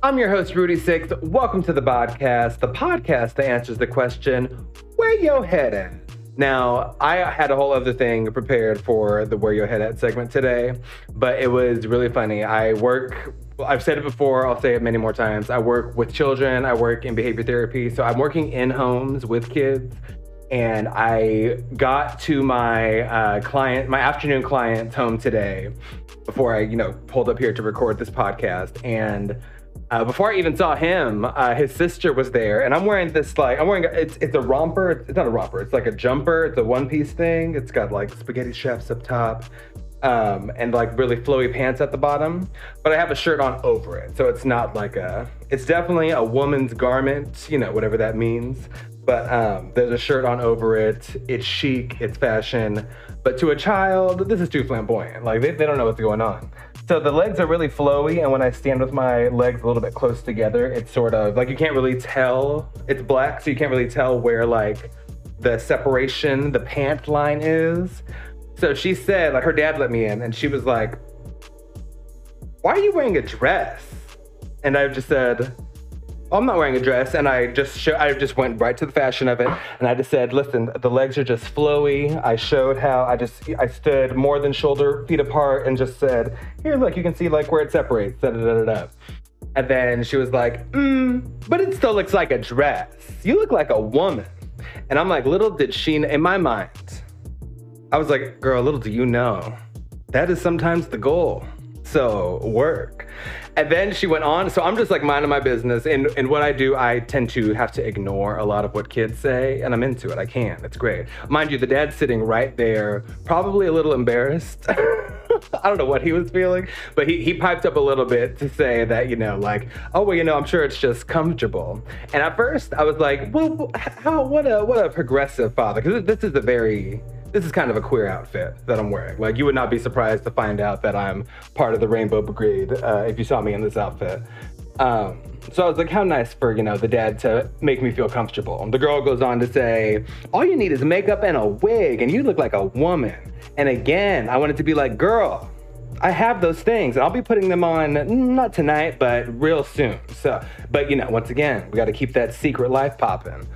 I'm your host, Rudy Six. Welcome to the podcast, the podcast that answers the question, where your head at? Now, I had a whole other thing prepared for the Where Your Head At segment today, but it was really funny. I work, I've said it before, I'll say it many more times. I work with children, I work in behavior therapy. So I'm working in homes with kids. And I got to my uh, client, my afternoon client's home today before I, you know, pulled up here to record this podcast. And uh, before I even saw him, uh, his sister was there, and I'm wearing this like I'm wearing a, it's it's a romper. It's not a romper. It's like a jumper. It's a one piece thing. It's got like spaghetti straps up top, um, and like really flowy pants at the bottom. But I have a shirt on over it, so it's not like a. It's definitely a woman's garment. You know, whatever that means. But um, there's a shirt on over it. It's chic. It's fashion. But to a child, this is too flamboyant. Like they, they don't know what's going on. So the legs are really flowy, and when I stand with my legs a little bit close together, it's sort of like you can't really tell. It's black, so you can't really tell where like the separation, the pant line is. So she said, like her dad let me in, and she was like, "Why are you wearing a dress?" And I just said, I'm not wearing a dress, and I just show, I just went right to the fashion of it, and I just said, listen, the legs are just flowy. I showed how I just I stood more than shoulder feet apart, and just said, here, look, you can see like where it separates. Da da da da. And then she was like, mm, but it still looks like a dress. You look like a woman. And I'm like, little did she, in my mind, I was like, girl, little do you know, that is sometimes the goal. So work. And then she went on. So I'm just like minding my business. And, and what I do, I tend to have to ignore a lot of what kids say. And I'm into it. I can. It's great. Mind you, the dad's sitting right there, probably a little embarrassed. I don't know what he was feeling, but he, he piped up a little bit to say that, you know, like, oh, well, you know, I'm sure it's just comfortable. And at first I was like, well, how, what a, what a progressive father. Because this is a very, this is kind of a queer outfit that I'm wearing. Like, you would not be surprised to find out that I'm part of the Rainbow Brigade uh, if you saw me in this outfit. Um, so I was like, how nice for, you know, the dad to make me feel comfortable. And the girl goes on to say, all you need is makeup and a wig, and you look like a woman. And again, I wanted to be like, girl, I have those things, and I'll be putting them on not tonight, but real soon. So, but you know, once again, we got to keep that secret life popping.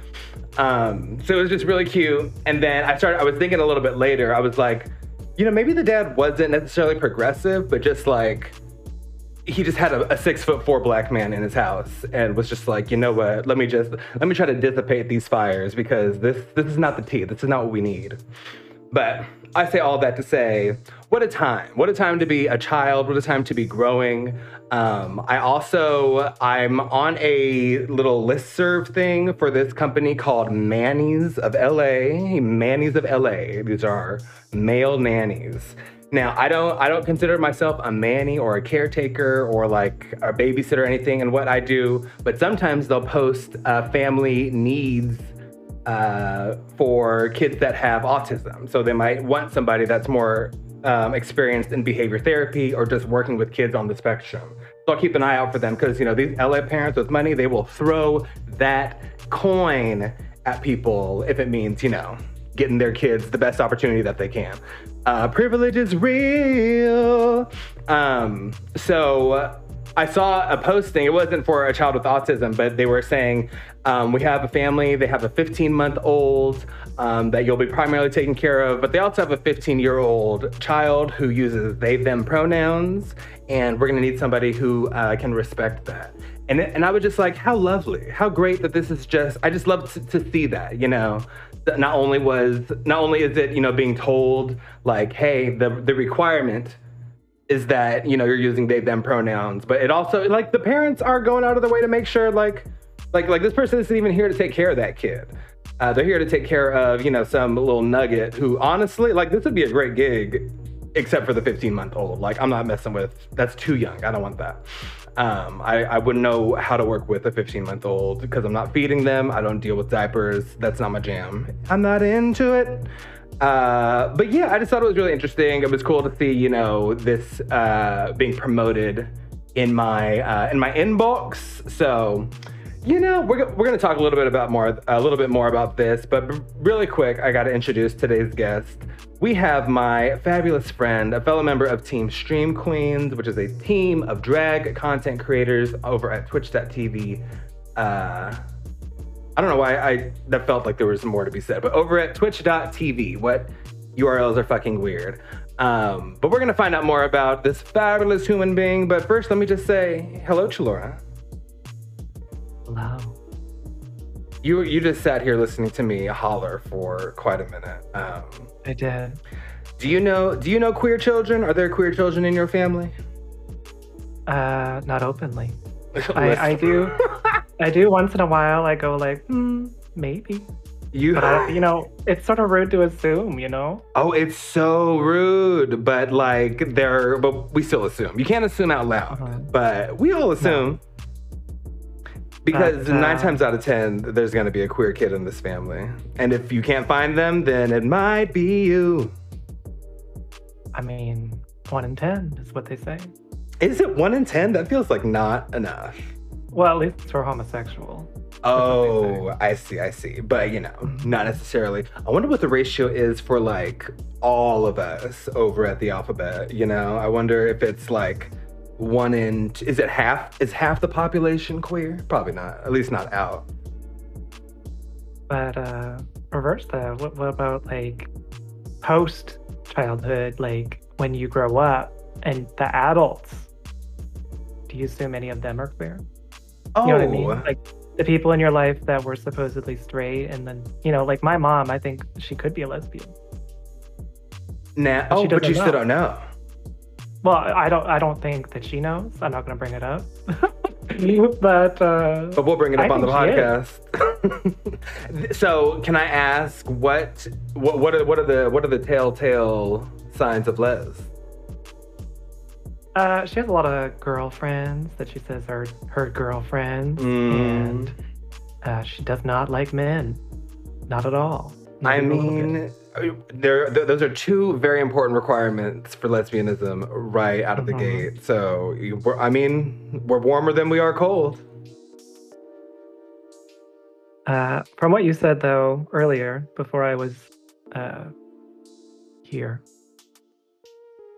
Um, so it was just really cute. And then I started, I was thinking a little bit later, I was like, you know, maybe the dad wasn't necessarily progressive, but just like, he just had a, a, six foot four black man in his house and was just like, you know what, let me just, let me try to dissipate these fires because this, this is not the tea. This is not what we need. But I say all that to say, what a time. What a time to be a child. What a time to be growing. Um, I also, I'm on a little list serve thing for this company called Mannies of LA. Mannies of LA. These are male nannies. Now, I don't I don't consider myself a manny or a caretaker or like a babysitter or anything and what I do, but sometimes they'll post uh, family needs uh, for kids that have autism. So they might want somebody that's more um, experienced in behavior therapy or just working with kids on the spectrum. So I'll keep an eye out for them because you know these LA parents with money, they will throw that coin at people if it means you know getting their kids the best opportunity that they can. Uh, privilege is real. Um, so I saw a posting. It wasn't for a child with autism, but they were saying um, we have a family. They have a 15 month old um, that you'll be primarily taking care of, but they also have a 15 year old child who uses they them pronouns, and we're gonna need somebody who uh, can respect that. And and I was just like, how lovely, how great that this is just. I just love to, to see that, you know. Not only was not only is it you know being told like, hey, the the requirement is that you know you're using they them pronouns but it also like the parents are going out of the way to make sure like like like this person isn't even here to take care of that kid uh, they're here to take care of you know some little nugget who honestly like this would be a great gig except for the 15 month old. Like i'm not messing with that's too young. I don't want that. Um, I, I wouldn't know how to work with a 15 month old because i'm not feeding them. I don't deal with diapers. That's not my jam. I'm not into it. Uh, but yeah, I just thought it was really interesting. It was cool to see, you know, this uh, being promoted in my uh, in my inbox. So You know, we're, we're going to talk a little bit about more, a little bit more about this, but really quick, I got to introduce today's guest. We have my fabulous friend, a fellow member of Team Stream Queens, which is a team of drag content creators over at Twitch.tv. Uh, I don't know why I that felt like there was more to be said, but over at Twitch.tv, what URLs are fucking weird. Um, but we're gonna find out more about this fabulous human being. But first, let me just say hello, Chelora. You you just sat here listening to me holler for quite a minute. Um, I did. do you know Do you know queer children? Are there queer children in your family? Uh, not openly. I, I do. I do once in a while. I go like, hmm, maybe. You But I, you know, it's sort of rude to assume. You know. Oh, it's so rude, but like they're, but we still assume. You can't assume out loud, Uh-huh. but we all assume. Because But, uh, nine times out of ten, there's gonna be a queer kid in this family, and if you can't find them, then it might be you. I mean, one in ten is what they say. Is it one in ten? That feels like not enough. Well, at least for homosexual. Oh, I see, I see. But you know, not necessarily. I wonder what the ratio is for like all of us over at the alphabet. You know, I wonder if it's like one in. Is it half? Is half the population queer? Probably not. At least not out. But uh, reverse that. What, what about like post childhood, like when you grow up and the adults? Do you assume any of them are queer? Oh, You know what I mean? Like the people in your life that were supposedly straight, and then you know, like my mom, I think she could be a lesbian. now. But Oh, but you doesn't still don't know. Well, I don't. I don't think that she knows. I'm not going to bring it up. but uh, But we'll bring it up I on the podcast. so, can I ask what what what are what are the what are the telltale signs of Les? uh, she has a lot of girlfriends that she says are her girlfriends, Mm. and uh, she does not like men, not at all. I even a little bit. mean, there, th- those are two very important requirements for lesbianism right out of the Mhm. gate. So, you- I mean, we're warmer than we are cold. Uh, from what you said though earlier, before I was uh, here,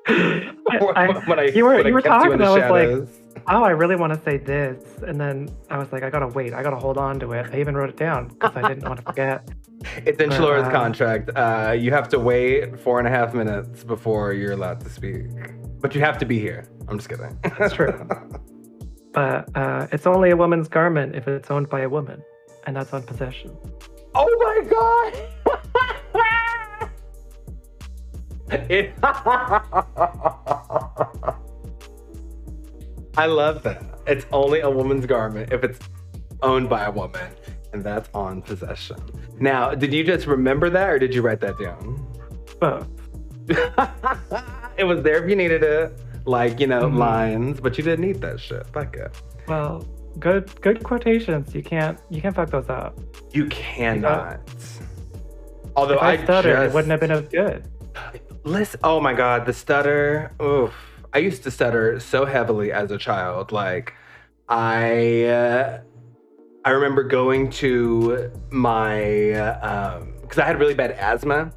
I- I- when I, you were- when I were you talking, the I was like, shadows. Oh, I really want to say this, and then I was like, I gotta wait, I gotta hold on to it. I even wrote it down because I didn't want to forget. it's in Chelora's uh, contract. Uh, you have to wait four and a half minutes before you're allowed to speak. But you have to be here. I'm just kidding. That's true. But uh, it's only a woman's garment if it's owned by a woman, and that's on possession. Oh my god! It- I love that. It's only a woman's garment if it's owned by a woman, and that's on possession. Now, did you just remember that, or did you write that down? Both. it was there if you needed it, like you know, Mhm. lines, but you didn't need that shit. Fuck it. Well, good good quotations. You can't you can't fuck those up. You cannot. Although if I, I stuttered, just, it wouldn't have been as good. Listen, oh my god, the stutter. Oof. I used to stutter so heavily as a child. Like, I, uh, I remember going to my, uh, um, because I had really bad asthma.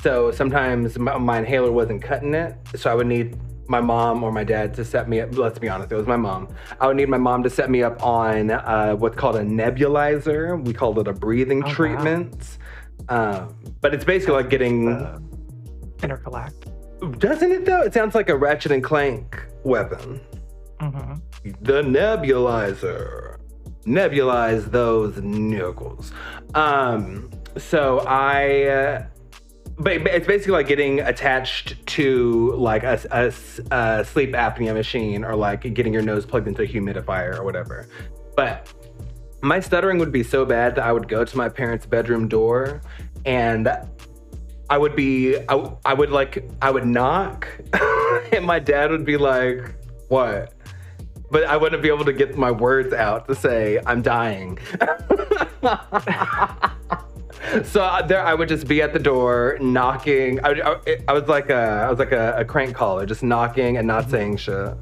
So sometimes my, my inhaler wasn't cutting it. So I would need my mom or my dad to set me up. Let's be honest, it was my mom. I would need my mom to set me up on uh, what's called a nebulizer. We called it a breathing Oh, wow. treatment. Um, but it's basically like getting. Uh, intercalact. Doesn't it though? It sounds like a Ratchet and Clank weapon. hmm The nebulizer. Nebulize those knuckles. Um, so I, uh, but but it's basically like getting attached to like a sleep apnea machine or like getting your nose plugged into a humidifier or whatever. But my stuttering would be so bad that I would go to my parents' bedroom door and I would be, I, I would like, I would knock and my dad would be like, what? But I wouldn't be able to get my words out to say, I'm dying. so I- there, I would just be at the door knocking. I, I, I was like a, I was like a, a crank caller, just knocking and not saying shit.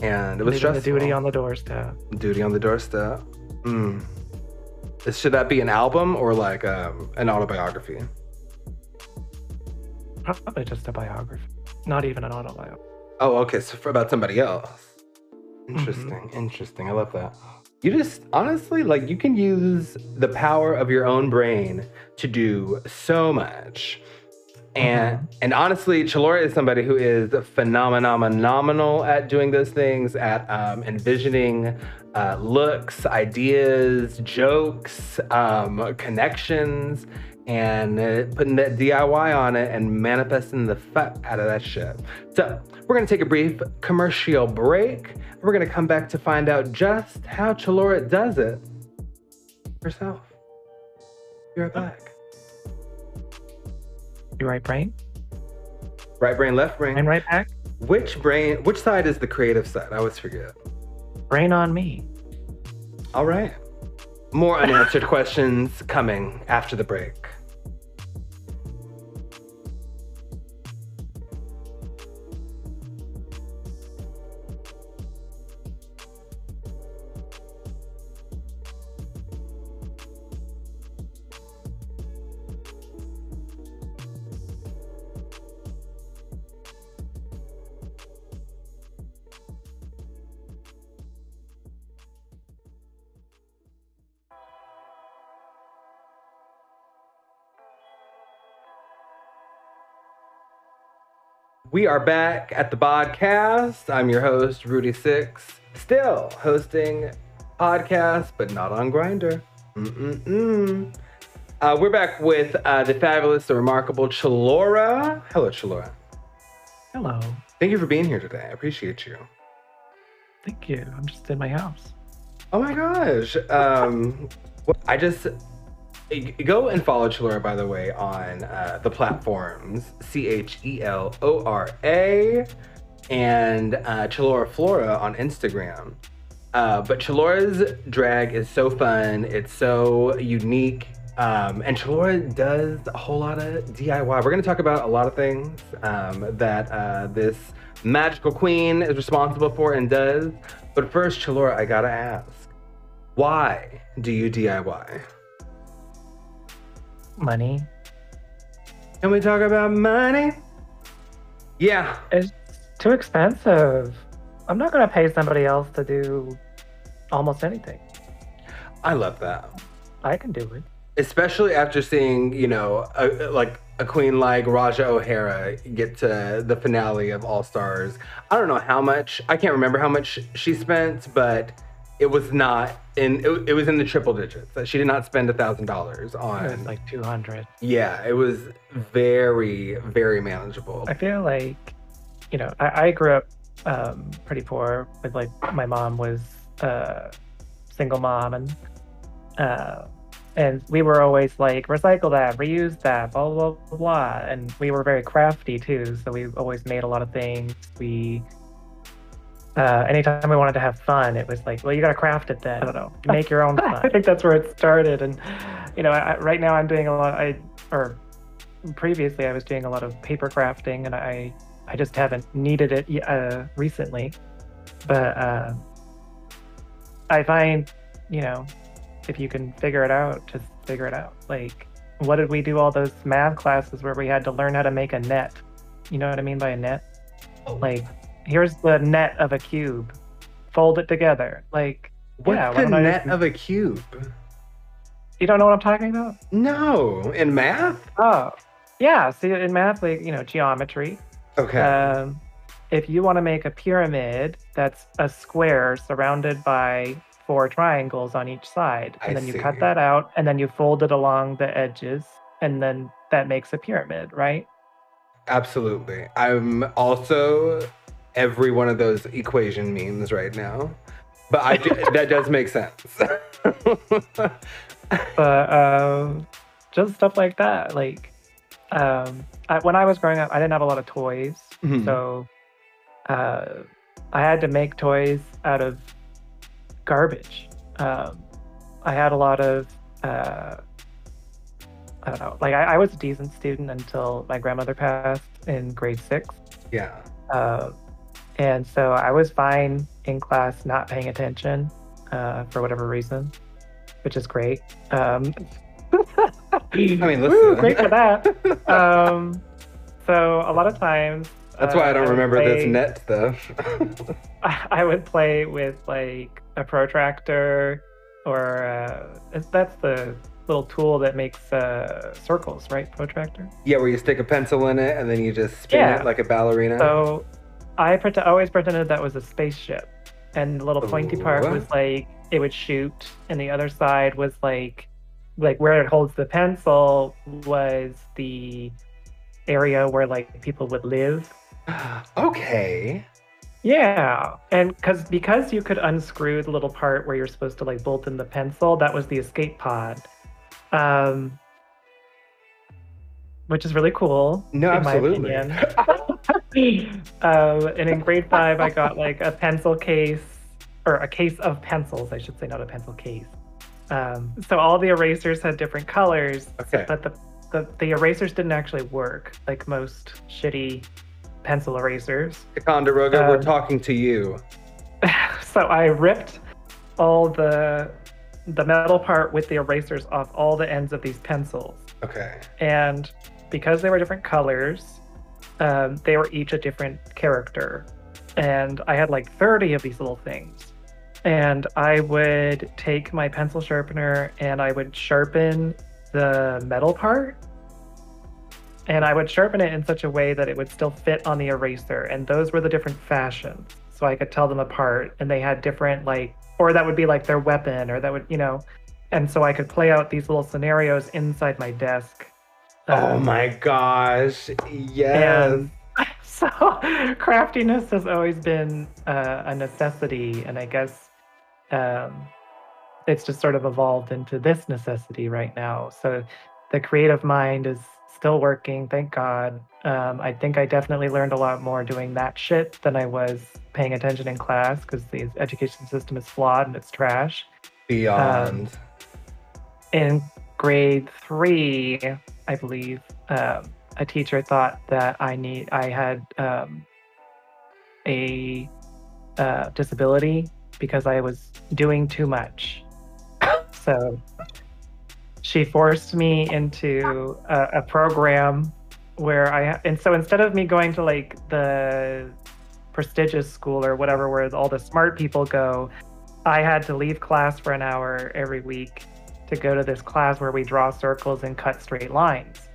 And it was just duty on the doorstep. Duty on the doorstep. Mm. Should that be an album or like um, an autobiography? Probably just a biography, not even an autobiography. Oh, okay. So for about somebody else. Interesting. Interesting. I love that. You just honestly like you can use the power of your own brain to do so much. And and honestly, Chelora is somebody who is phenomenal at doing those things, at um, envisioning uh, looks, ideas, jokes, um, connections, and uh, putting that DIY on it and manifesting the fuck out of that shit. So we're gonna take a brief commercial break. We're gonna come back to find out just how Chelora does it herself. Be right back. You right brain? Right brain, left brain. And right back? Which brain? Which side is the creative side? I always forget. Brain on me. All right. More unanswered questions coming after the break. We are back at the podcast. I'm your host, Rudy Six, still hosting podcast, but not on Grindr. Uh, we're back with uh, the fabulous, the remarkable Chelora. Hello, Chelora. Hello. Thank you for being here today. I appreciate you. Thank you. I'm just in my house. Oh my gosh. Um, I just Go and follow Chelora, by the way, on uh, the platforms C H E L O R A and uh, Chelora Flora on Instagram. Uh, but Chelora's drag is so fun, it's so unique. Um, and Chelora does a whole lot of DIY. We're going to talk about a lot of things um, that uh, this magical queen is responsible for and does. But first, Chelora, I gotta ask why do you DIY? Money. Can we talk about money? Yeah. It's too expensive. I'm not going to pay somebody else to do almost anything. I love that. I can do it. Especially after seeing, you know, a, like a queen like Raja O'Hara get to the finale of All Stars. I don't know how much, I can't remember how much she spent, but it was not in it, it was in the triple digits. She did not spend a thousand dollars on like two hundred. Yeah, it was very very manageable. I feel like, you know, I, I grew up um, pretty poor. With like my mom was a single mom, and uh, and we were always like recycle that, reuse that, blah blah blah blah. And we were very crafty too, so we always made a lot of things. We uh, anytime we wanted to have fun, it was like, well, you got to craft it then. I don't know, make your own fun. I think that's where it started. And, you know, I, right now I'm doing a lot, I, or previously I was doing a lot of paper crafting and I, I just haven't needed it uh, recently. But uh, I find, you know, if you can figure it out, just figure it out. Like, what did we do all those math classes where we had to learn how to make a net? You know what I mean by a net? Like, here's the net of a cube. Fold it together. Like, what's yeah, the net just... of a cube? You don't know what I'm talking about? No, in math. Oh, yeah. See, in math, like you know, geometry. Okay. Um, if you want to make a pyramid that's a square surrounded by four triangles on each side, and I then you see. cut that out, and then you fold it along the edges, and then that makes a pyramid, right? Absolutely. I'm also every one of those equation memes right now. But I do, that does make sense. but um, just stuff like that. Like um, I, when I was growing up, I didn't have a lot of toys, Mhm. so uh, I had to make toys out of garbage. Um, I had a lot of uh, I don't know. Like I, I was a decent student until my grandmother passed in grade six. yeah. Uh, and so I was fine in class not paying attention uh, for whatever reason. which is great. Um, I mean, listen. woo, great for that. Um, so a lot of times. That's why I uh, don't would remember this net stuff. I would play with like a protractor, or uh, that's the little tool that makes uh, circles, right? Protractor. yeah, where you stick a pencil in it and then you just spin Yeah. it like a ballerina. So I pret- always pretended that was a spaceship, and the little pointy part Ooh. was like it would shoot, and the other side was like like where it holds the pencil was the area where like people would live. okay. Yeah, and because because you could unscrew the little part where you're supposed to like bolt in the pencil, that was the escape pod, um, which is really cool. No, in my absolutely. um, and in grade five, I got like a pencil case or a case of pencils, I should say, not a pencil case. Um, so all the erasers had different colors, Okay. but the, the the erasers didn't actually work like most shitty pencil erasers. Ticonderoga, we're Um, talking to you. so I ripped all the the metal part with the erasers off all the ends of these pencils, Okay. and because they were different colors, um, they were each a different character, and I had like thirty of these little things, and I would take my pencil sharpener and I would sharpen the metal part. And I would sharpen it in such a way that it would still fit on the eraser. And those were the different fashions. So I could tell them apart. And they had different, like, or that would be like their weapon, or that would, you know. And so I could play out these little scenarios inside my desk. Oh Um, my gosh. Yes. and so craftiness has always been uh, a necessity. And I guess um, it's just sort of evolved into this necessity right now. So the creative mind is still working, thank God. Um, I think I definitely learned a lot more doing that shit than I was paying attention in class because the education system is flawed and it's trash. Beyond. In grade three, I believe, um, a teacher thought that I need I had um, a uh, disability because I was doing too much. so she forced me into a, a program where I and so instead of me going to like the prestigious school or whatever where all the smart people go, I had to leave class for an hour every week to go to this class where we draw circles and cut straight lines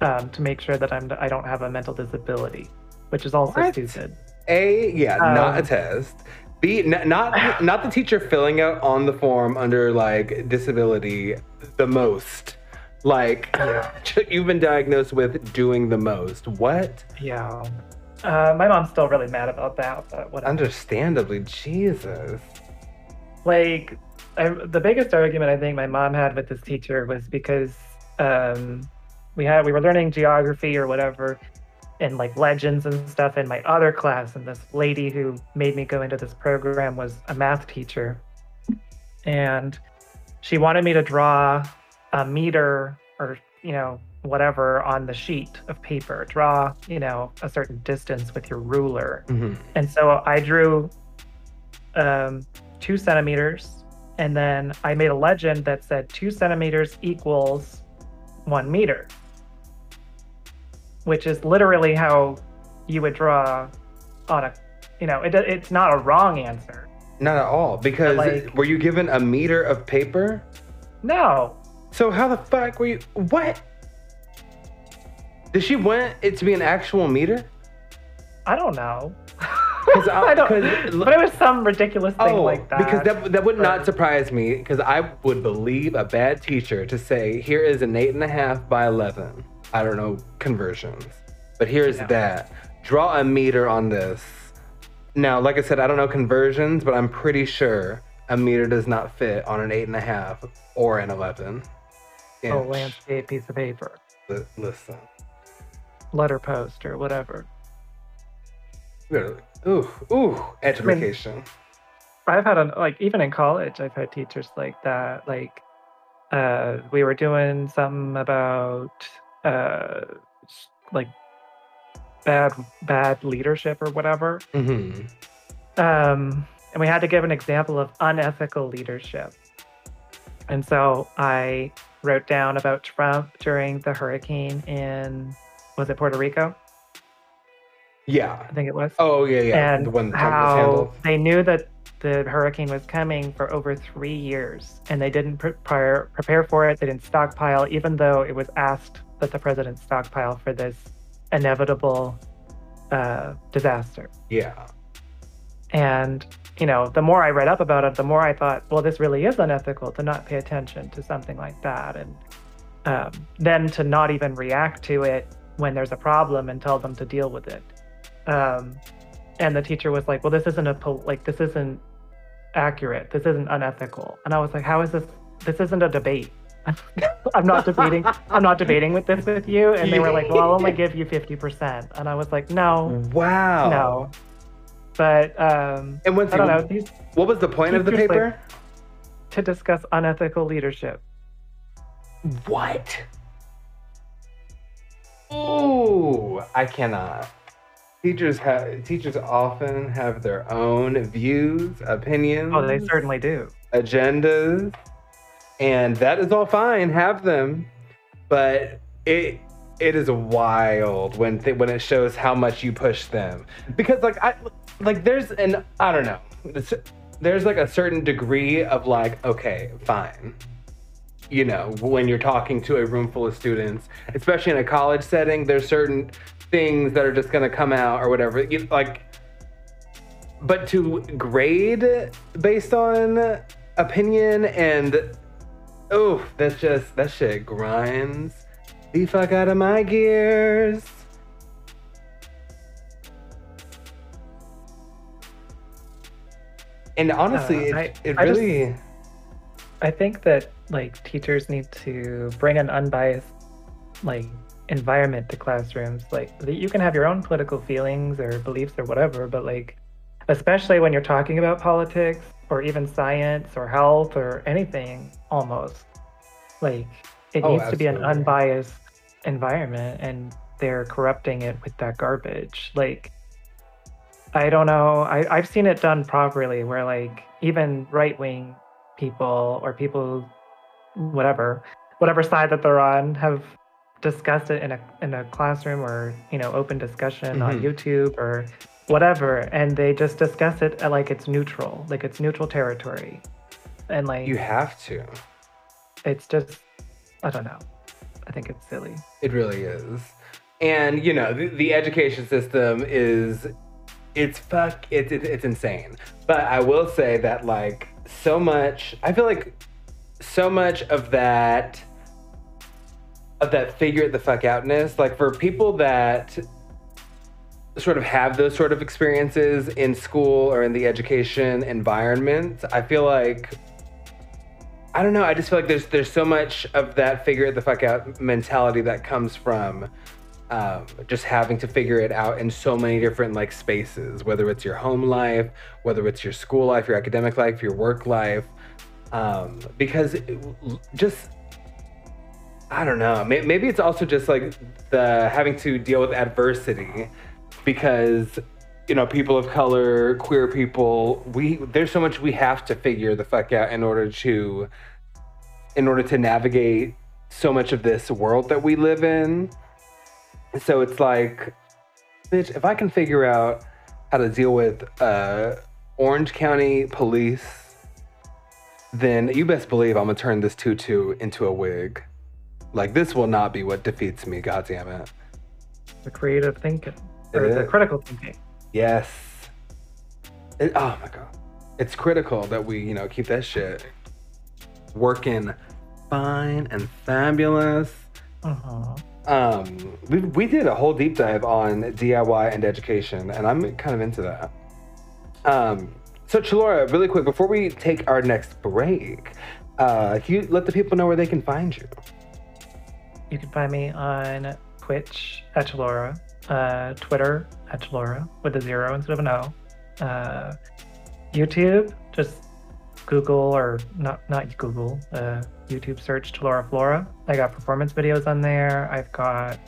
um, to make sure that I'm I don't have a mental disability, which is also What? stupid. A, yeah, not a Um, test. B, n- not not the teacher filling out on the form under like disability the most. Like Yeah. you've been diagnosed with doing the most. What? Yeah. Uh, my mom's still really mad about that, but whatever. Understandably, Jesus. like I, the biggest argument I think my mom had with this teacher was because um, we had we were learning geography or whatever, and like legends and stuff in my other class, and this lady who made me go into this program was a math teacher, and she wanted me to draw a meter or you know whatever on the sheet of paper. Draw you know a certain distance with your ruler. Mhm. and so I drew um, two centimeters, and then I made a legend that said two centimeters equals one meter, which is literally how you would draw on a, you know, it, it's not a wrong answer. Not at all. Because like- were you given a meter of paper? No, So how the fuck were you? What? Did she want it to be an actual meter? I don't know. 'Cause I- I don't, but it was some ridiculous thing Oh, like that. because that that would not surprise me. Because I would believe a bad teacher to say, "Here is an eight and a half by eleven. I don't know conversions, but here's that. Draw a meter on this. Now, like I said, I don't know conversions, but I'm pretty sure a meter does not fit on an eight and a half or an eleven. a inch. landscape piece of paper, Li- Listen. letter post, or whatever. Really? Ooh, ooh, education. I've had a like even in college, I've had teachers like that. Like, uh, we were doing something about uh, like bad bad leadership or whatever, hmm um, and we had to give an example of unethical leadership. And so I wrote down about Trump during the hurricane in, was it Puerto Rico? Yeah. I think it was. Oh yeah, yeah. and the one how they knew that the hurricane was coming for over three years, and they didn't pre- prior, prepare for it. They didn't stockpile, even though it was asked that the president stockpile for this inevitable uh, disaster. Yeah. And you know, the more I read up about it, the more I thought, well, this really is unethical to not pay attention to something like that, and um, then to not even react to it when there's a problem and tell them to deal with it. Um, and the teacher was like, "Well, this isn't a pol- like this isn't accurate. This isn't unethical." And I was like, "How is this? This isn't a debate. I'm not debating. I'm not debating with this with you." And they were like, "Well, I'll only give you fifty percent." And I was like, "No, Wow. no." But um, And once I don't know. These what was the point of the Teachers, like- paper? to discuss unethical leadership. What? Ooh, I cannot. Teachers have teachers often have their own views, opinions, Oh, they certainly do. agendas, and that is all fine. Have them, but it it is wild when th- when it shows how much you push them because like I like there's an I don't know there's like a certain degree of like okay fine you know when you're talking to a room full of students especially in a college setting there's certain things that are just going to come out or whatever you, like but to grade based on opinion and oh that's just that shit grinds the fuck out of my gears. And honestly Uh, it, I- it I just- really I think that like teachers need to bring an unbiased like environment to classrooms. Like that you can have your own political feelings or beliefs or whatever, but like especially when you're talking about politics or even science or health or anything almost like it Oh, needs to be an unbiased environment and they're corrupting it with that garbage. Like I don't know. I, I've seen it done properly where like even right wing people or people whatever whatever side that they're on have discussed it in a in a classroom or you know open discussion on Mhm. YouTube or whatever and they just discuss it at, like it's neutral like it's neutral territory and like you have to it's just I don't know I think it's silly It really is. And you know, the, the education system is it's fuck it's it's it's insane. But I will say that like so much I feel like so much of that of that figure it the fuck outness, like for people that sort of have those sort of experiences in school or in the education environment, I feel like I don't know. I just feel like there's there's so much of that figure it the fuck out mentality that comes from um, just having to figure it out in so many different like spaces, whether it's your home life, whether it's your school life, your academic life, your work life, um, because it- just I don't know. Maybe it's also just like the having to deal with adversity because you know people of color queer people we there's so much we have to figure the fuck out in order to in order to navigate so much of this world that we live in so it's like bitch if i can figure out how to deal with uh orange county police then you best believe i'm gonna turn this tutu into a wig like this will not be what defeats me god damn it the creative thinking It or the is. critical thinking Yes. It, oh my god. It's critical that we, you know, keep that shit working fine and fabulous. uh-huh. Um, we, we did a whole deep dive on DIY and education, and I'm kind of into that. Um, so, Chelora, really quick, before we take our next break, uh, can you let the people know where they can find you? You can find me on Twitch at Chelora, uh, Twitter at Chelora with a zero instead of an O. Uh, YouTube, just Google or not not Google, uh, YouTube search Chelora Flora. I got performance videos on there. I've got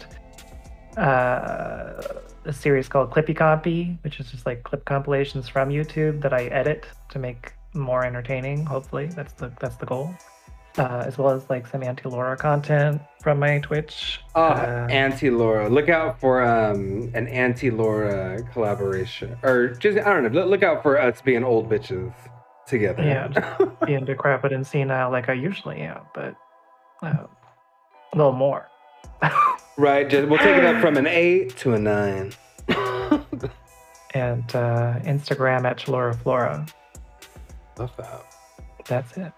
uh, a series called Clippy Copy, which is just like clip compilations from YouTube that I edit to make more entertaining. Hopefully, that's the that's the goal. Uh, as well as like some anti Laura content from my Twitch. Oh, Uh, anti Laura. Look out for um an anti Laura collaboration, or just I don't know. Look- out for us being old bitches together. Yeah. being decrepit and senile like I usually am, but uh, a little more. right. Just we'll take it up from an eight to a nine. and uh, Instagram at Chelora Flora. Love that. That's it.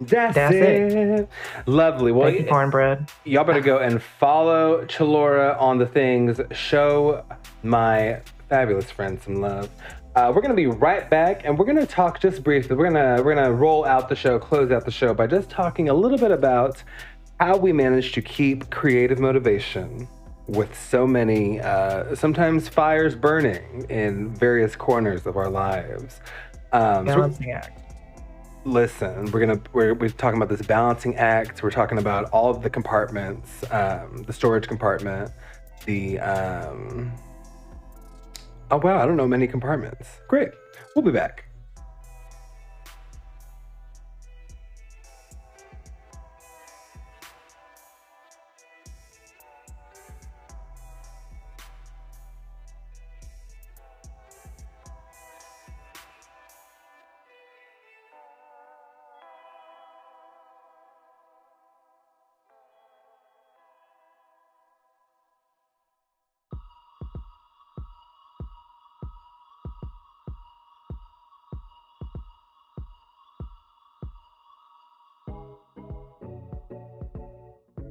That's, That's it. it. Lovely. Well, Thank you, cornbread. y'all better go and follow Chelora on the things. Show my fabulous friend some love. Uh, we're gonna be right back, and we're gonna talk just briefly. We're gonna we're gonna roll out the show, close out the show by just talking a little bit about how we manage to keep creative motivation with so many uh, sometimes fires burning in various corners of our lives. Um, so we're- act. Listen we're gonna we're, we're talking about this balancing act. We're talking about all of the compartments um, the storage compartment the um, oh wow i don't know many compartments. Great we'll be back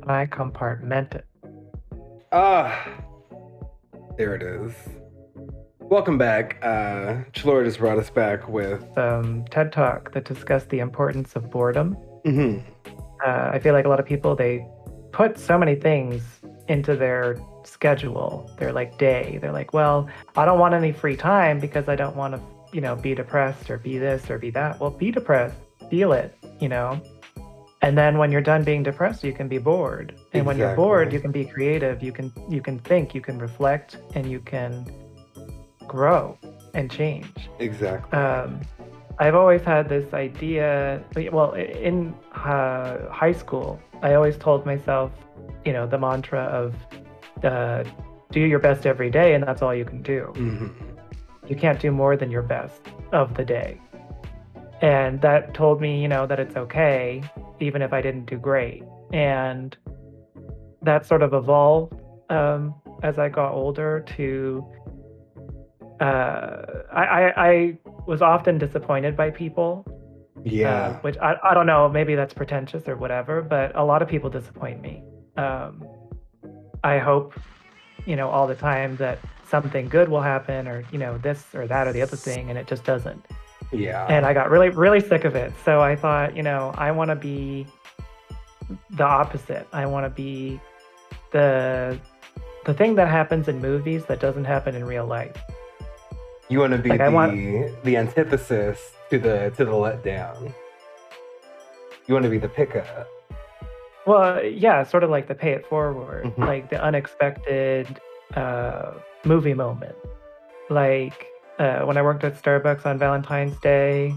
And I compartment it. ah there it is welcome back uh Chelora just brought us back with Um, TED Talk that discussed the importance of boredom. Mm-hmm. Uh, I feel like a lot of people they put so many things into their schedule, their like day. They're like, well, I don't want any free time because I don't want to, you know, be depressed or be this or be that. Well, be depressed, feel it, you know. And then when you're done being depressed, you can be bored. And when you're bored, you can be creative. You can you can think, you can reflect, and you can grow and change. exactly Um, I've always had this idea. Well, in uh, high school, I always told myself, you know, the mantra of uh, do your best every day, and that's all you can do. Mhm. You can't do more than your best of the day. And that told me, you know, that it's okay, even if I didn't do great. And that sort of evolved um, as I got older to. Uh, I, I, I was often disappointed by people, yeah uh, which I, I don't know, maybe that's pretentious or whatever, but a lot of people disappoint me. Um, I hope, you know, all the time that something good will happen or, you know, this or that or the other thing, and it just doesn't. Yeah And I got really, really sick of it. So I thought, you know, I want to be the opposite. I want to be the the thing that happens in movies that doesn't happen in real life. You want to be Like, the want- the antithesis to the to the letdown. You want to be the pickup. Well, yeah, sort of like the pay it forward, Mhm. like the unexpected uh, movie moment. Like uh, when I worked at Starbucks on Valentine's Day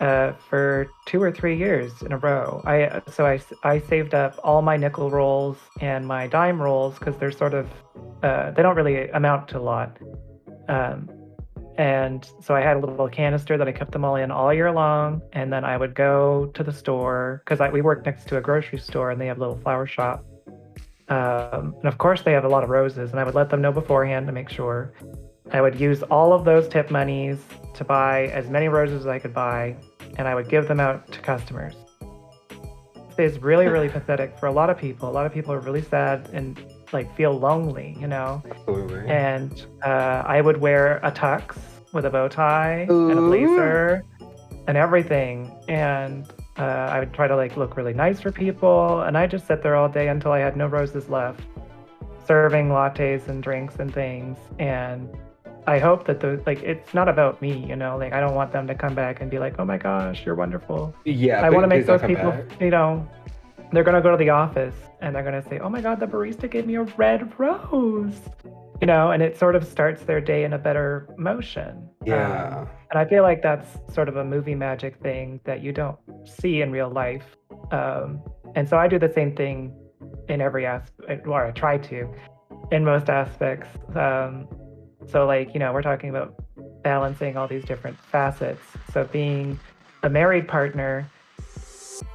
uh, for two or three years in a row. I so I I saved up all my nickel rolls and my dime rolls because they're sort of uh, they don't really amount to a lot. Um, and so I had a little canister that I kept them all in all year long. And then I would go to the store because we work next to a grocery store and they have a little flower shop. Um, and of course, they have a lot of roses. And I would let them know beforehand to make sure. I would use all of those tip monies to buy as many roses as I could buy. And I would give them out to customers. It's really, really pathetic for a lot of people. A lot of people are really sad and like feel lonely, you know? Absolutely. and uh, I would wear a tux with a bow tie and a blazer and everything, and uh, I would try to like look really nice for people, and I just sit there all day until I had no roses left, serving lattes and drinks and things, and I hope that the like it's not about me, you know, like I don't want them to come back and be like, oh my gosh, you're wonderful. yeah, I want to make those people, back. you know, they're gonna go to the office and they're gonna say, "Oh my God, the barista gave me a red rose," you know, and it sort of starts their day in a better motion. Yeah. Um, and I feel like that's sort of a movie magic thing that you don't see in real life. Um, and so I do the same thing in every aspect, or I try to, in most aspects. Um, so, like, you know, we're talking about balancing all these different facets. So, being a married partner,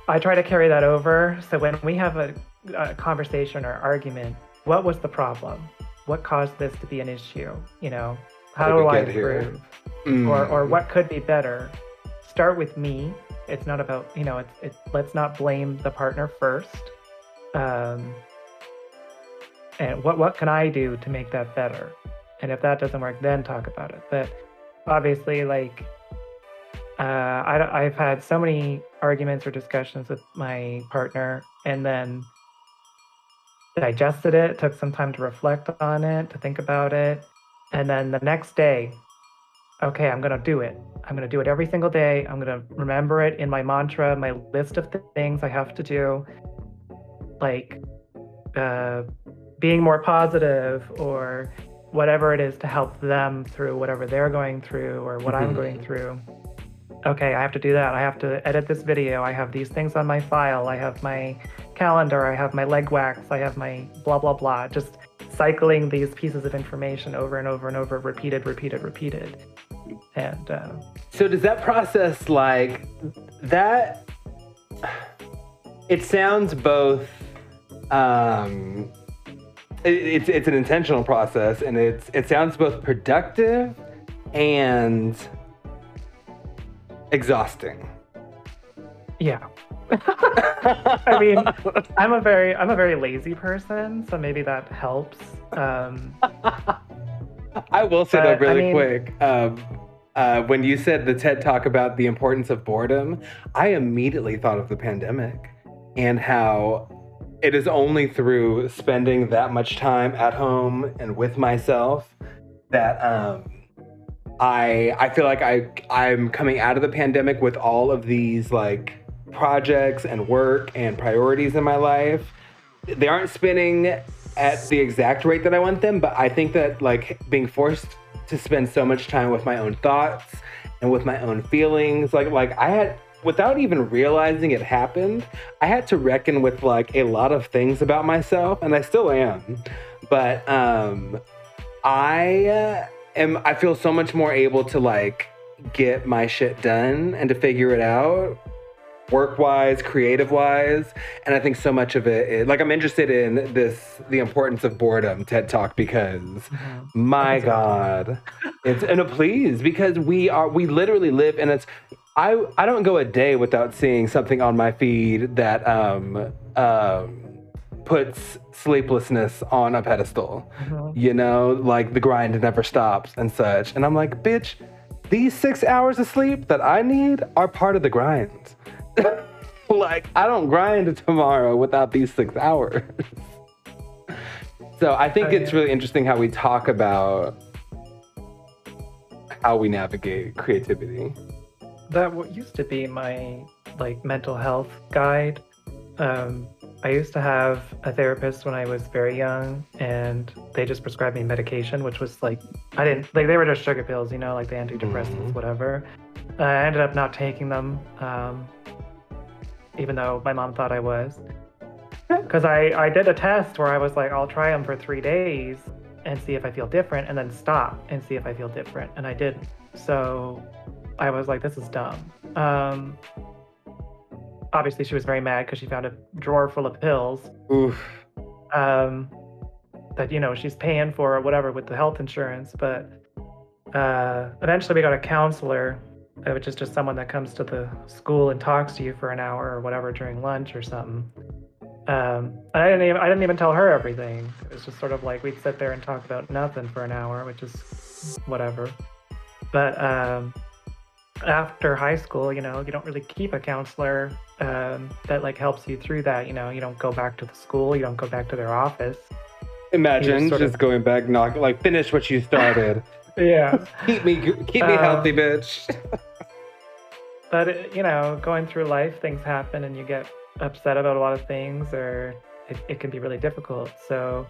I try to carry that over. So, when we have a, a conversation or argument, what was the problem? What caused this to be an issue? You know, how do I improve? Mm. Or, or what could be better? Start with me. It's not about, you know, it's, it, let's not blame the partner first. Um, and what, what can I do to make that better? And if that doesn't work, then talk about it. But obviously, like, uh, I, I've had so many arguments or discussions with my partner, and then digested it, took some time to reflect on it, to think about it. And then the next day, okay, I'm going to do it. I'm going to do it every single day. I'm going to remember it in my mantra, my list of things I have to do, like uh, being more positive or whatever it is to help them through whatever they're going through or what I'm going mm-hmm. through. Okay, I have to do that. I have to edit this video. I have these things on my file. I have my calendar. I have my leg wax. I have my blah, blah, blah. Just cycling these pieces of information over and over and over, repeated, repeated, repeated. And uh, so, does that process like that? It sounds both. Um, it's it's an intentional process, and it's it sounds both productive and exhausting. Yeah. I mean, I'm a very I'm a very lazy person, so maybe that helps. Um, I will say that really I mean, quick. Um, uh, when you said the TED talk about the importance of boredom, I immediately thought of the pandemic and how it is only through spending that much time at home and with myself that um, I I feel like I I'm coming out of the pandemic with all of these like projects and work and priorities in my life. They aren't spinning at the exact rate that I want them, but I think that like being forced to spend so much time with my own thoughts and with my own feelings, like like I had without even realizing it happened, I had to reckon with like a lot of things about myself, and I still am. But um, I uh, am. I feel so much more able to like get my shit done and to figure it out work wise, creative wise. And I think so much of it is like I'm interested in this the importance of boredom TED Talk because mm-hmm. my God. it's and a please because we are we literally live in it's I I don't go a day without seeing something on my feed that um um puts sleeplessness on a pedestal. Mm-hmm. You know, like the grind never stops and such. And I'm like, bitch, these six hours of sleep that I need are part of the grind. like I don't grind tomorrow without these six hours. so I think oh, it's really interesting how we talk about how we navigate creativity. That what used to be my like mental health guide. Um, I used to have a therapist when I was very young, and they just prescribed me medication, which was like I didn't like they were just sugar pills, you know, like the antidepressants, mm-hmm. whatever. I ended up not taking them. Um, even though my mom thought I was. Because I, I did a test where I was like, I'll try them for three days and see if I feel different, and then stop and see if I feel different. And I didn't. So I was like, this is dumb. Um, obviously, she was very mad because she found a drawer full of pills. Oof. Um, that, you know, she's paying for or whatever with the health insurance. But uh, eventually, we got a counselor which is just someone that comes to the school and talks to you for an hour or whatever during lunch or something. Um, I didn't even I didn't even tell her everything. It was just sort of like we'd sit there and talk about nothing for an hour, which is whatever. But um, after high school, you know, you don't really keep a counselor um, that like helps you through that. You know, you don't go back to the school, you don't go back to their office. Imagine just, just of... going back, knock like finish what you started. yeah. keep me keep me um, healthy, bitch. but you know, going through life, things happen, and you get upset about a lot of things, or it, it can be really difficult. So,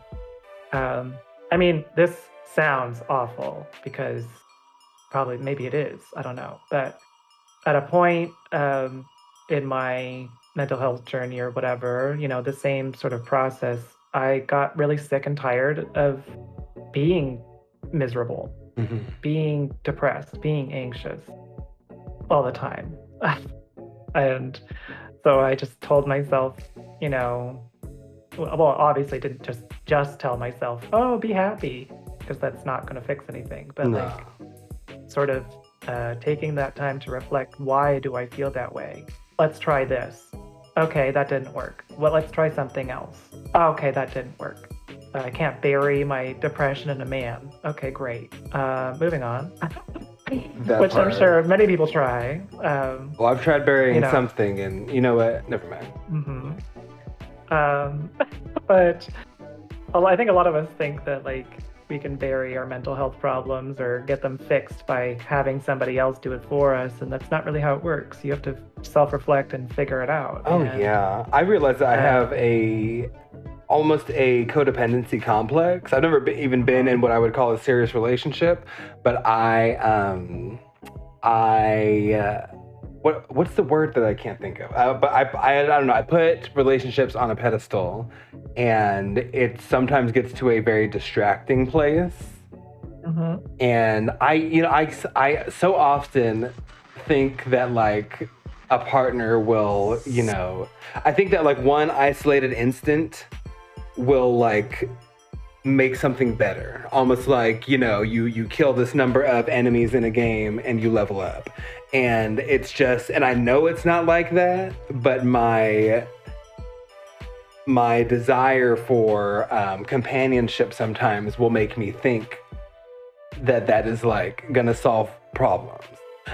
um, I mean, this sounds awful because probably maybe it is. I don't know, but at a point um, in my mental health journey or whatever, you know, the same sort of process, I got really sick and tired of being miserable, Mm-hmm. being depressed, being anxious all the time. and so I just told myself, you know, well, obviously didn't just just tell myself, "Oh, be happy," because that's not going to fix anything. But No. like sort of uh, taking that time to reflect why do I feel that way? Let's try this. Okay, that didn't work. Well, let's try something else. Okay, that didn't work. I can't bury my depression in a man. Okay, great. Uh, moving on. Which I'm sure many people try. Um, Well, I've tried burying You know. something, and you know what? Never mind. hmm Um, but I think a lot of us think that like we can bury our mental health problems or get them fixed by having somebody else do it for us, and that's not really how it works. You have to self-reflect and figure it out. Oh And, yeah, I realize that I Uh, have a almost a codependency complex. I've never be, even been in what I would call a serious relationship, but I um I uh, what what's the word that I can't think of? Uh, but I, I I don't know. I put relationships on a pedestal, and it sometimes gets to a very distracting place mhm. and i you know i i so often think that like a partner will you know i think that like one isolated instant will like make something better almost like you know you you kill this number of enemies in a game and you level up and it's just and i know it's not like that but my my desire for um, companionship sometimes will make me think that that is like gonna solve problems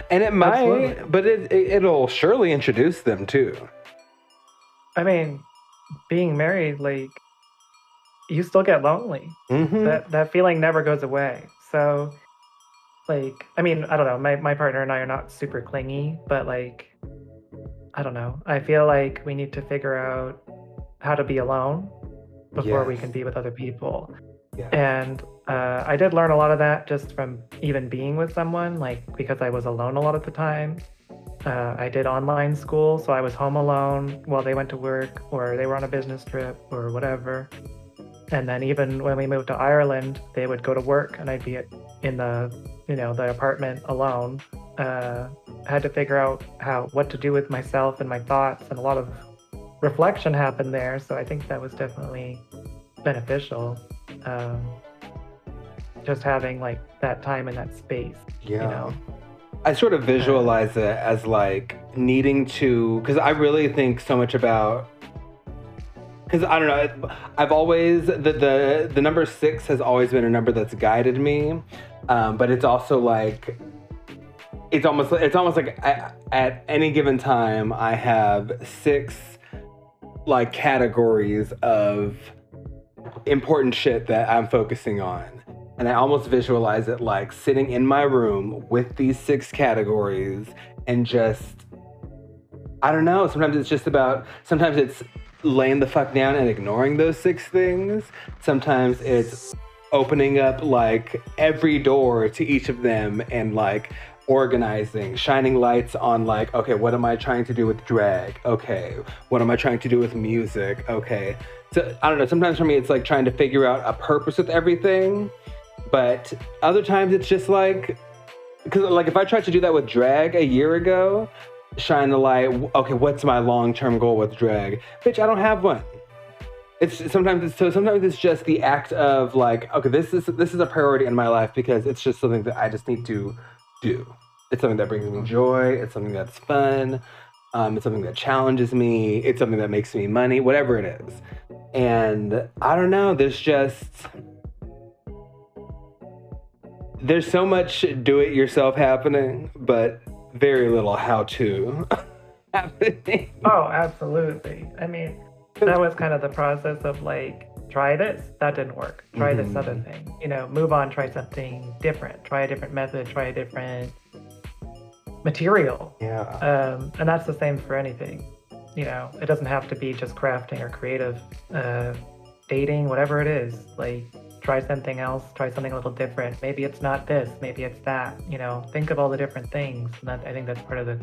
and it might Absolutely. but it, it it'll surely introduce them too I mean, being married, like you still get lonely. mm-hmm. that that feeling never goes away so like i mean i don't know. My, my partner and i are not super clingy but like i don't know. I feel like we need to figure out how to be alone before we can be with other people. Yeah. and uh, i did learn a lot of that just from even being with someone like because i was alone a lot of the time. Uh, i did online school so i was home alone while they went to work or they were on a business trip or whatever. And then even when we moved to Ireland, they would go to work and I'd be in the you know the apartment alone. Uh, had to figure out how what to do with myself and my thoughts, and a lot of reflection happened there. So I think that was definitely beneficial. Um, just having like that time and that space, yeah you know. i sort of visualize it as like needing to because i really think so much about because i don't know i've always the, the the number six has always been a number that's guided me um, but it's also like it's almost it's almost like I, at any given time i have six like categories of important shit that i'm focusing on. And i almost visualize it like sitting in my room with these six categories and just i don't know sometimes it's just about sometimes it's laying the fuck down and ignoring those six things sometimes it's opening up like every door to each of them and like organizing, shining lights on like, okay, what am I trying to do with drag? Okay, what am I trying to do with music? Okay. So I don't know, sometimes for me it's like trying to figure out a purpose with everything, but other times it's just like because like if I tried to do that with drag a year ago, shine the light, okay, what's my long-term goal with drag? Bitch, I don't have one. It's sometimes it's so sometimes it's just the act of like okay this is this is a priority in my life because it's just something that i just need to do. It's something that brings me joy. It's something that's fun. Um, it's something that challenges me. It's something that makes me money whatever it is. And i don't know there's just there's so much do it yourself happening but very little how to happening Oh, absolutely. I mean, that was kind of the process of like, try this, that didn't work. Try this other thing. You know, move on, try something different. Try a different method, try a different material. yeah Um, and that's the same for anything. You know, it doesn't have to be just crafting or creative, uh, dating, whatever it is. Like, try something else, try something a little different. Maybe it's not this, maybe it's that. You know, think of all the different things. And that, I think that's part of the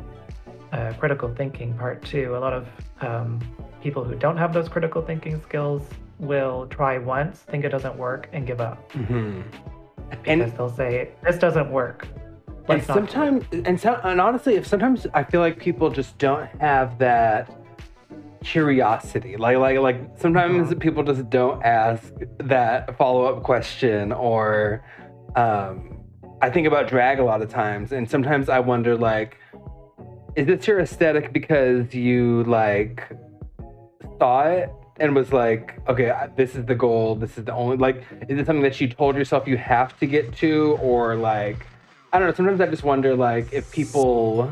uh, critical thinking part too. A lot of um, people who don't have those critical thinking skills will try once, think it doesn't work, and give up hmm because they'll say this doesn't work. and Let's it." sometimes and so and honestly if sometimes i feel like people just don't have that curiosity like like like sometimes Mhm. people just don't ask that follow-up question or um i think about drag a lot of times and sometimes i wonder like is this your aesthetic because you like saw it and was like okay this is the goal this is the only like is it something that you told yourself you have to get to or like I don't know. Sometimes I just wonder, like, if people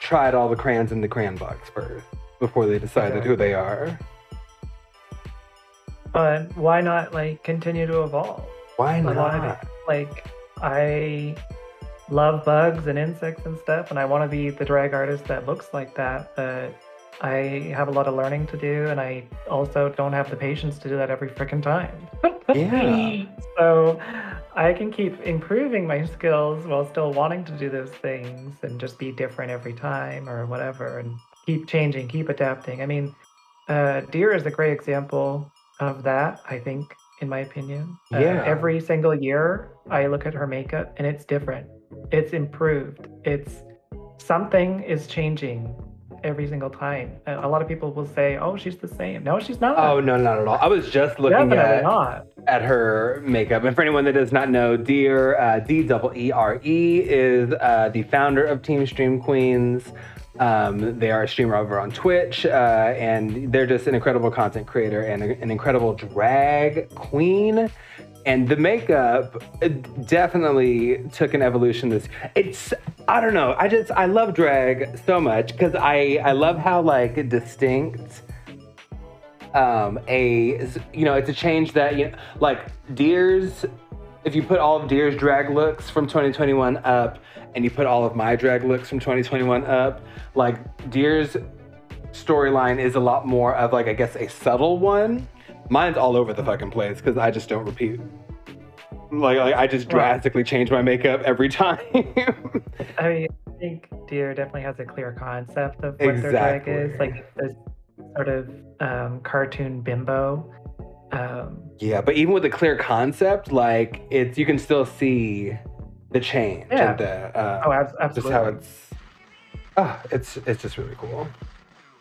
tried all the crayons in the crayon box first before they decided Okay. who they are. But why not like continue to evolve? Why A lot of not? it, like I love bugs and insects and stuff, and I want to be the drag artist that looks like that. But I have a lot of learning to do, and I also don't have the patience to do that every freaking time. Yeah. so I can keep improving my skills while still wanting to do those things and just be different every time or whatever, and keep changing, keep adapting. I mean, uh, Deere is a great example of that. I think, in my opinion. Uh, Yeah. every single year, I look at her makeup and it's different. It's improved. It's something is changing every single time. A lot of people will say, "Oh, she's the same." No, she's not. Oh no, not at all. I was just looking at not. at her makeup, and for anyone that does not know, Deere uh, D double E R E is uh, the founder of Team Stream Queens. Um, they are a streamer over on Twitch, uh, and they're just an incredible content creator and a- an incredible drag queen. And the makeup uh, definitely took an evolution. This it's I don't know. I just I love drag so much because I I love how like distinct um a you know it's a change that you know like Deere's if you put all of Deere's drag looks from 2021 up and you put all of my drag looks from 2021 up like Deere's storyline is a lot more of like i guess a subtle one mine's all over the fucking place because i just don't repeat like, like i just drastically change my makeup every time I mean, I think Deere definitely has a clear concept of what their drag is. Like this sort of um, cartoon bimbo. Um, Yeah, but even with a clear concept, like it's you can still see the change Yeah. and the uh, oh, ab- just how it's. Ah, it's it's just really cool.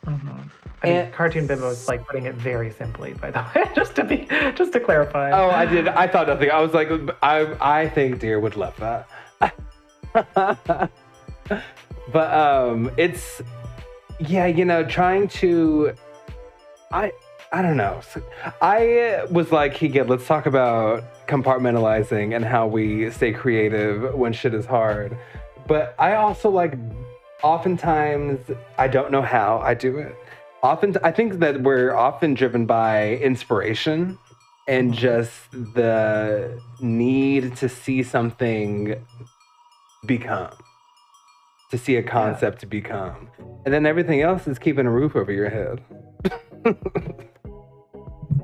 Mhm. I mean, And- cartoon bimbo is like putting it very simply, by the way, just to be just to clarify. Oh, I did. I thought nothing. I was like, I I think Deere would love that. but um, it's yeah, you know, trying to. I I don't know. I uh, was like, Keegan, let's talk about compartmentalizing and how we stay creative when shit is hard. But I also like, oftentimes, I don't know how I do it. Often, I think that we're often driven by inspiration and mm-hmm. just the need to see something become, to see a concept to become. And then everything else is keeping a roof over your head.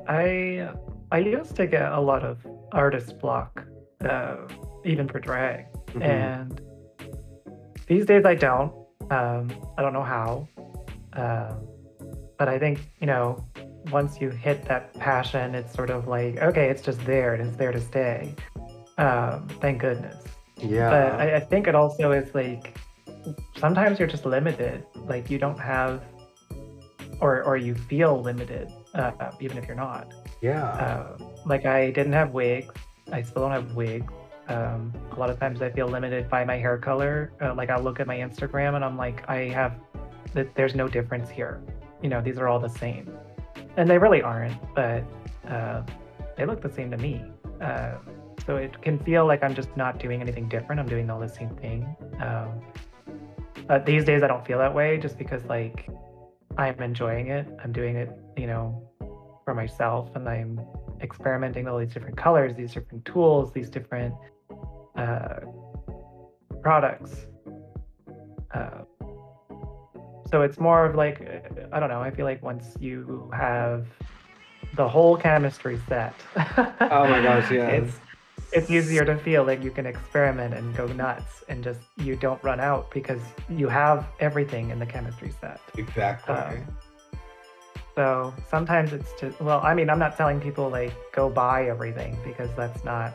I I used to get a lot of artist block, uh, even for drag, Mhm. and these days I don't. Um, I don't know how, um, but I think you know once you hit that passion, it's sort of like okay, it's just there and it's there to stay. Um, thank goodness. Yeah. But I, I think it also is like sometimes you're just limited. Like you don't have, or or you feel limited, uh, even if you're not. yeah. Uh, like I didn't have wigs. I still don't have wigs. Um, a lot of times I feel limited by my hair color. Uh, like I'll look at my Instagram and I'm like, I have, th- there's no difference here. You know, these are all the same, and they really aren't. But uh, they look the same to me. Uh, so it can feel like I'm just not doing anything different. I'm doing all the same thing. Um, but these days I don't feel that way, just because like I'm enjoying it. I'm doing it, you know, for myself and I'm experimenting with all these different colors, these different tools, these different uh, products. Uh, so it's more of like, I don't know, I feel like once you have the whole chemistry set. Oh my gosh, yes. It's, it's easier to feel like you can experiment and go nuts and just you don't run out because you have everything in the chemistry set. Exactly. Um, so sometimes it's just well, I mean, I'm not telling people like go buy everything because that's not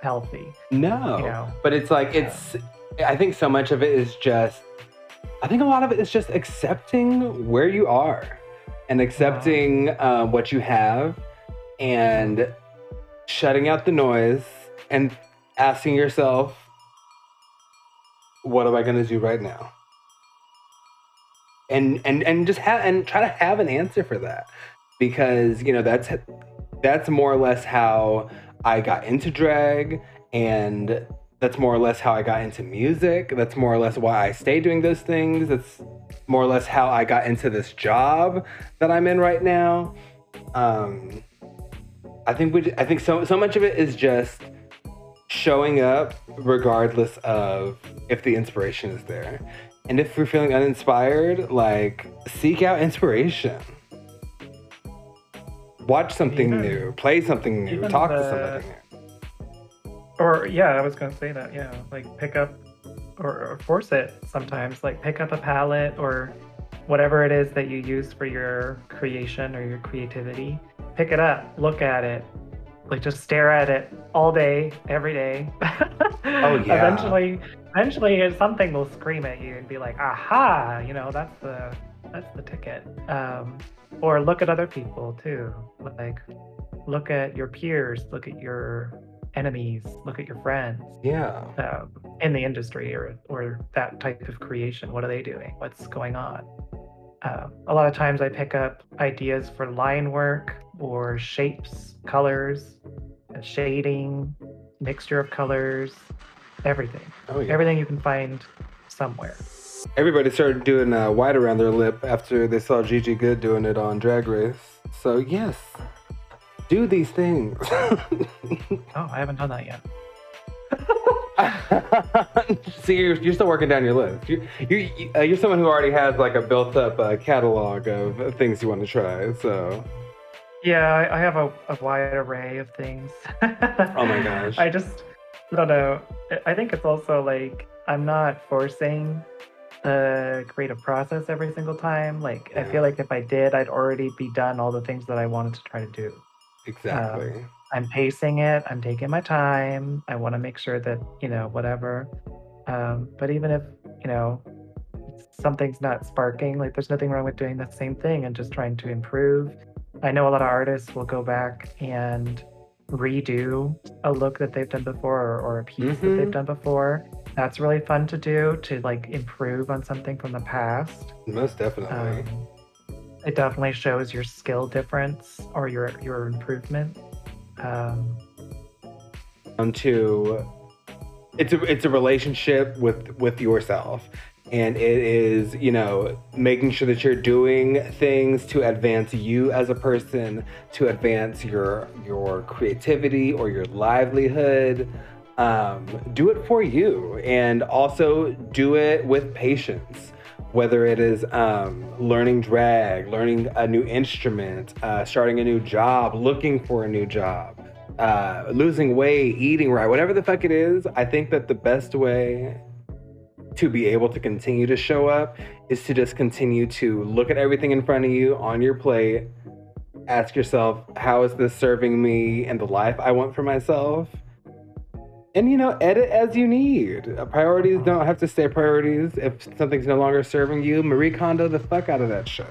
healthy. no, you know. but it's like it's. I think so much of it is just. I think a lot of it is just accepting where you are, and accepting uh, what you have, and shutting out the noise, and asking yourself, "What am I going to do right now?" and and and just have and try to have an answer for that. Because you know that's that's more or less how I got into drag and that's more or less how I got into music. That's more or less why I stay doing those things. That's more or less how I got into this job that I'm in right now. Um I think we I think so so much of it is just showing up regardless of if the inspiration is there and if you're feeling uninspired, like seek out inspiration. Watch something Even- new, play something new, talk to the- somebody new. Or yeah, I was gonna say that. Yeah, like pick up or, or force it sometimes. Like pick up a palette or whatever it is that you use for your creation or your creativity. Pick it up, look at it, like just stare at it all day, every day. Oh, yeah. Eventually, eventually something will scream at you and be like, "Aha!" You know, that's the that's the ticket. Um, or look at other people too. Like look at your peers, look at your enemies, look at your friends Yeah. um, in the industry or or that type of creation. What are they doing? What's going on? Um, a lot of times I pick up ideas for line work or shapes, colors, shading, mixture of colors, everything. Oh yeah. Everything you can find somewhere. Everybody started doing uh, white around their lip after they saw Gigi Goode doing it on Drag Race. So yes, do these things. Oh, I haven't done that yet. See, you're, you're still working down your list. You, you, you, uh, you're someone who already has like a built-up uh, catalog of things you want to try. So, Yeah, I, have a, a wide array of things. oh my gosh. I just I don't know. I- think it's also like I'm not forcing the creative process every single time. Like I feel like if I did, I'd already be done all the things that I wanted to try to do. exactly. I'm pacing it. I'm taking my time. I want to make sure that you know whatever. Um, but even if you know something's not sparking, like there's nothing wrong with doing the same thing and just trying to improve. I know a lot of artists will go back and redo a look that they've done before or, or a piece that Mhm. they've done before. That's really fun to do to like improve on something from the past. Most definitely. Um, it definitely shows your skill difference or your your improvement. Um, um, to it's a it's a relationship with with yourself and it is you know making sure that you're doing things to advance you as a person to advance your your creativity or your livelihood. Um, do it for you and also do it with patience. Whether it is um, learning drag learning a new instrument uh, starting a new job looking for a new job uh, losing weight, eating right, whatever the fuck it is, I think that the best way to be able to continue to show up is to just continue to look at everything in front of you on your plate, ask yourself, how is this serving me and the life I want for myself? And you know, edit as you need. Uh, Priorities don't have to stay priorities. If something's no longer serving you, Marie Kondo the fuck out of that shit.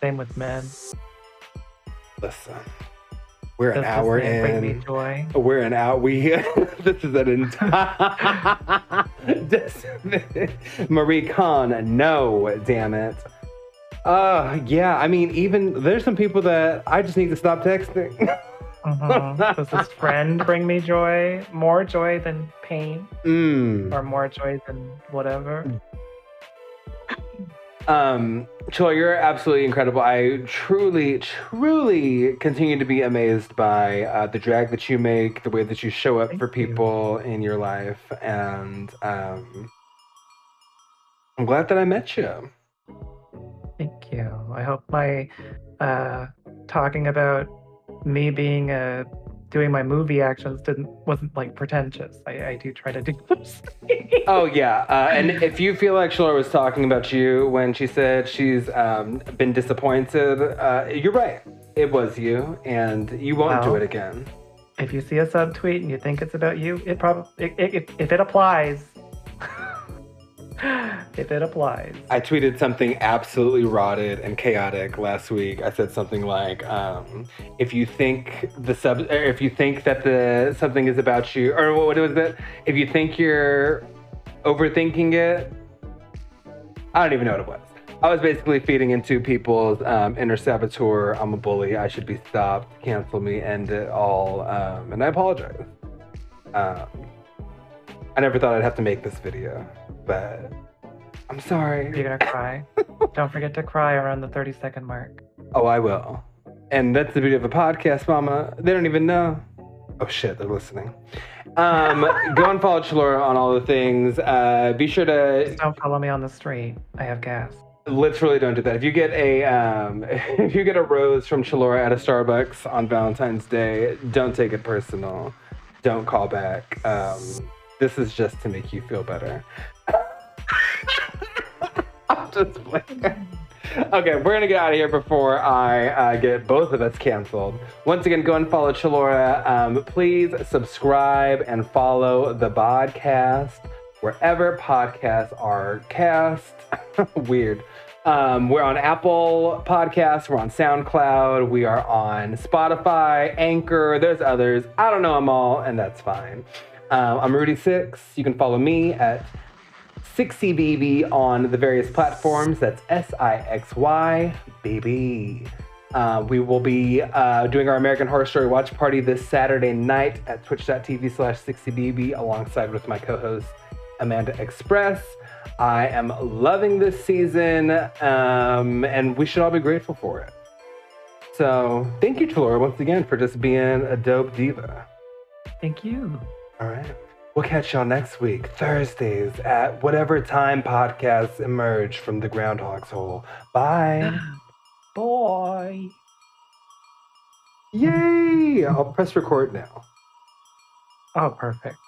same with men. Listen, we're an Does hour in. We're an out. We this is an entire Marie Khan. No, damn it. Uh, yeah. I mean, even there's some people that I just need to stop texting. Mhm. Does this friend bring me joy? More joy than pain, mm. or more joy than whatever? Um, Chula, you're absolutely incredible. I truly, truly continue to be amazed by uh, the drag that you make, the way that you show up Thank for you. people in your life, and um, I'm glad that I met you. Thank you. I hope my uh, talking about me being a doing my movie actions didn't wasn't like pretentious. I, I do try to do those. Oh yeah, uh, and if you feel like Chelora was talking about you when she said she's um, been disappointed, uh, you're right. It was you, and you won't do it again. if you see a subtweet and you think it's about you, it probably if it applies. if it applies. I tweeted something absolutely rotted and chaotic last week. I said something like, um, "If you think the sub, if you think that the something is about you, or what was it? If you think you're overthinking it, I don't even know what it was. I was basically feeding into people's um, inner saboteur. I'm a bully. I should be stopped. Cancel me. End it all. Um, and I apologize. Um, I never thought I'd have to make this video, but I'm sorry. You're gonna cry. Don't forget to cry around the 30 second mark. Oh, I will. And that's the beauty of a podcast, Mama. They don't even know. Oh shit, they're listening. Um, go and follow Chelora on all the things. Uh, be sure to Just don't follow me on the street. I have gas. literally don't do that. If you get a um, if you get a rose from Chelora at a Starbucks on Valentine's Day, don't take it personal. Don't call back. Um, this is just to make you feel better. I'm just playing. Okay, we're gonna get out of here before I uh, get both of us canceled. Once again, go and follow Chelora. Um, please subscribe and follow the podcast wherever podcasts are cast. Weird. Um, we're on Apple Podcasts. We're on SoundCloud. We are on Spotify, Anchor. There's others. I don't know them all, and that's fine. Um, I'm Rudy Six. You can follow me at SixyBB on the various platforms. That's S I X Y. Uh, we will be uh, doing our American Horror Story Watch Party this Saturday night at twitch.tv slash SixyBB alongside with my co host Amanda Express. I am loving this season, um, and we should all be grateful for it. So, thank you, Chelora, once again for just being a dope diva. Thank you. All right. We'll catch y'all next week, Thursdays, at whatever time podcasts emerge from the groundhog's hole. Bye. Boy. Yay! I'll press record now. Oh, perfect.